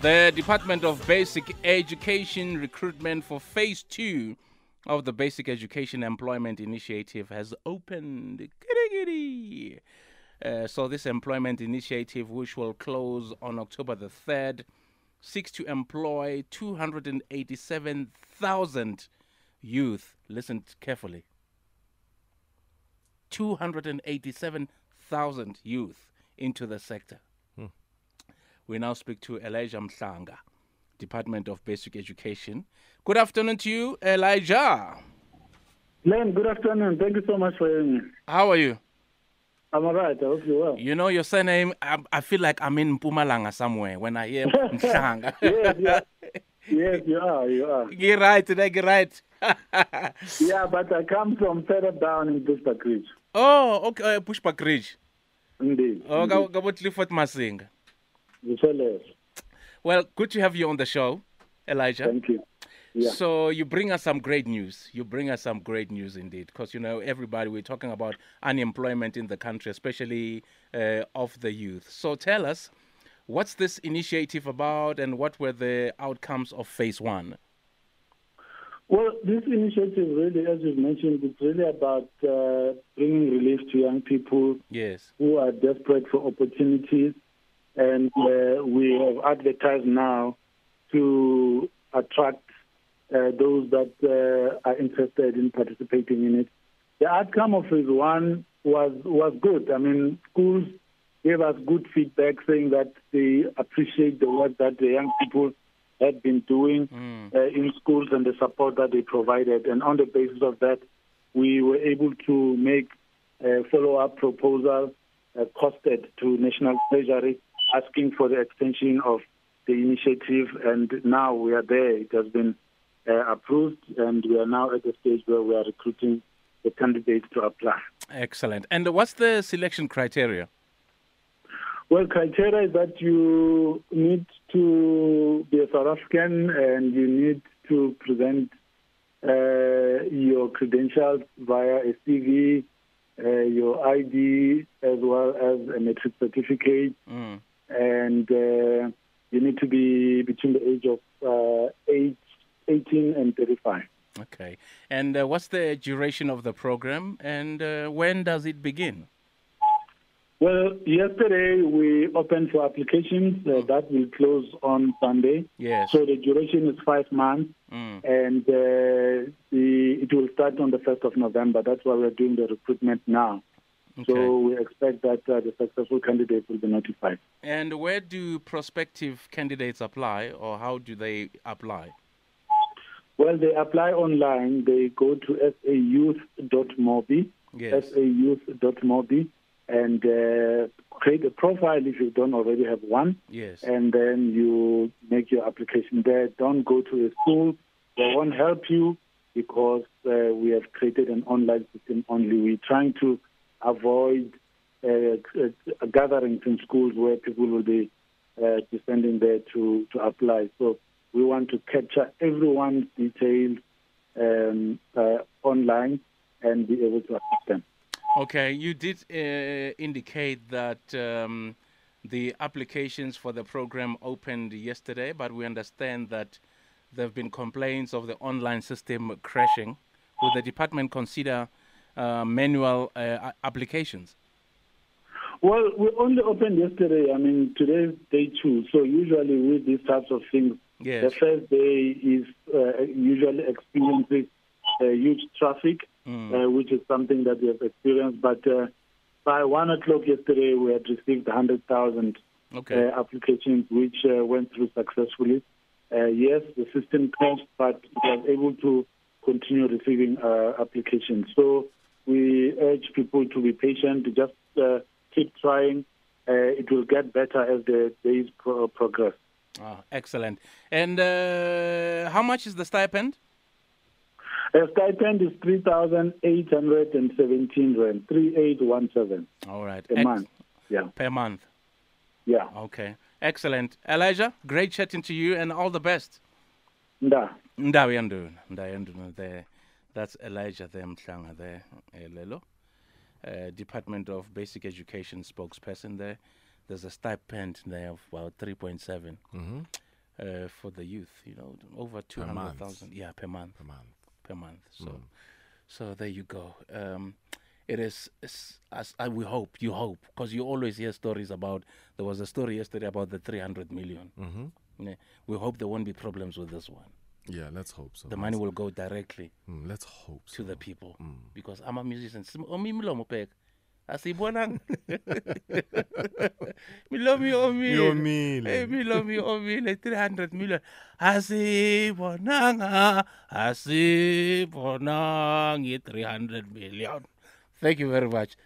The Department of Basic Education recruitment for phase two of the Basic Education Employment Initiative has opened. Uh, so, this employment initiative, which will close on October the 3rd, seeks to employ 287,000 youth. Listen carefully 287,000 youth into the sector. We now speak to Elijah Mhlanga, Department of Basic Education. Good afternoon to you, Elijah. Len, good afternoon. Thank you so much for having me. How are you? I'm all right. I hope you're well. You know your surname. I, I feel like I'm in Mpumalanga somewhere when I hear Mhlanga. yes, yeah. yes, you are. You are. Get right today. Get right. Yeah, but I come from further down in Bushbuckridge. oh, okay. Uh, Bushbuckridge. Indeed. Oh, indeed. Gabo Clifford Masinga. Well, good to have you on the show, Elijah. Thank you. Yeah. So you bring us some great news. You bring us some great news indeed, because you know everybody we're talking about unemployment in the country, especially uh, of the youth. So tell us, what's this initiative about, and what were the outcomes of phase one? Well, this initiative really, as you've mentioned, it's really about uh, bringing relief to young people Yes. who are desperate for opportunities. And uh, we have advertised now to attract uh, those that uh, are interested in participating in it. The outcome of phase one was was good. I mean, schools gave us good feedback saying that they appreciate the work that the young people had been doing Mm. uh, in schools and the support that they provided. And on the basis of that, we were able to make a follow-up proposal uh, costed to National Treasury, asking for the extension of the initiative. And now we are there. It has been uh, approved, and we are now at the stage where we are recruiting the candidates to apply. Excellent. And what's the selection criteria? Well, criteria is that you need to be a South African and you need to present uh, your credentials via a CV, uh, your ID, as well as a matric certificate, Mm. And uh, you need to be between the age of uh, eight, 18 and 35. Okay. And uh, what's the duration of the program, and uh, when does it begin? Well, yesterday we opened for applications. Uh, that will close on Sunday. Yes. So the duration is five months. Mm. and uh, the, it will start on the 1st of November. That's why we're doing the recruitment now. Okay. So we expect that uh, the successful candidates will be notified. And where do prospective candidates apply, or how do they apply? Well, they apply online. They go to sayouth.mobi, Yes. sayouth.mobi, and uh, create a profile if you don't already have one. Yes. and then you make your application there. Don't go to a school; they won't help you because uh, we have created an online system only. We're trying to avoid uh, uh, gatherings in schools where people will be uh, descending there to to apply. So we want to capture everyone's details um, online and be able to assist them. Okay, you did uh, indicate that um, the applications for the program opened yesterday, but we understand that there have been complaints of the online system crashing. Will the department consider manual uh, applications? Well, we only opened yesterday. I mean, today's day two. So usually with these types of things, Yes. the first day is uh, usually experiences uh, huge traffic, Mm. uh, which is something that we have experienced. But uh, by one o'clock yesterday, we had received 100,000 Okay. uh, applications, which uh, went through successfully. Uh, yes, the system crashed, but we was able to continue receiving uh, applications. So we urge people to be patient, to just uh, keep trying. Uh, it will get better as the days pro- progress. Ah, excellent. And uh, how much is the stipend? A stipend is 3,817 rand, 3817 All right. a Ex- month. Yeah, Per month. yeah. Okay. Excellent. Elijah, great chatting to you and all the best. Nda. Yanduna, ndawo yanduna there. That's Elijah there, Mhlanga there, eh, Lelo. Uh, Department of Basic Education spokesperson there. There's a stipend there of about 3.7. Mm-hmm. uh, for the youth. You know, over two hundred thousand. Yeah, per month. Per month. Per month. So, Mm. so there you go. Um, it is as I we hope you hope because you always hear stories about. There was a story yesterday about the three hundred million. Mm-hmm. Yeah, we hope there won't be problems with this one. Yeah, let's hope so. The money will go directly Mm, let's hope so. to the people Mm. because I'm a musician. Omi milomo pek. Asibonang. Milomi omi. Yomile. Hey, milomi omile 300 million. Asibonanga. Asibonang 300 million. Thank you very much.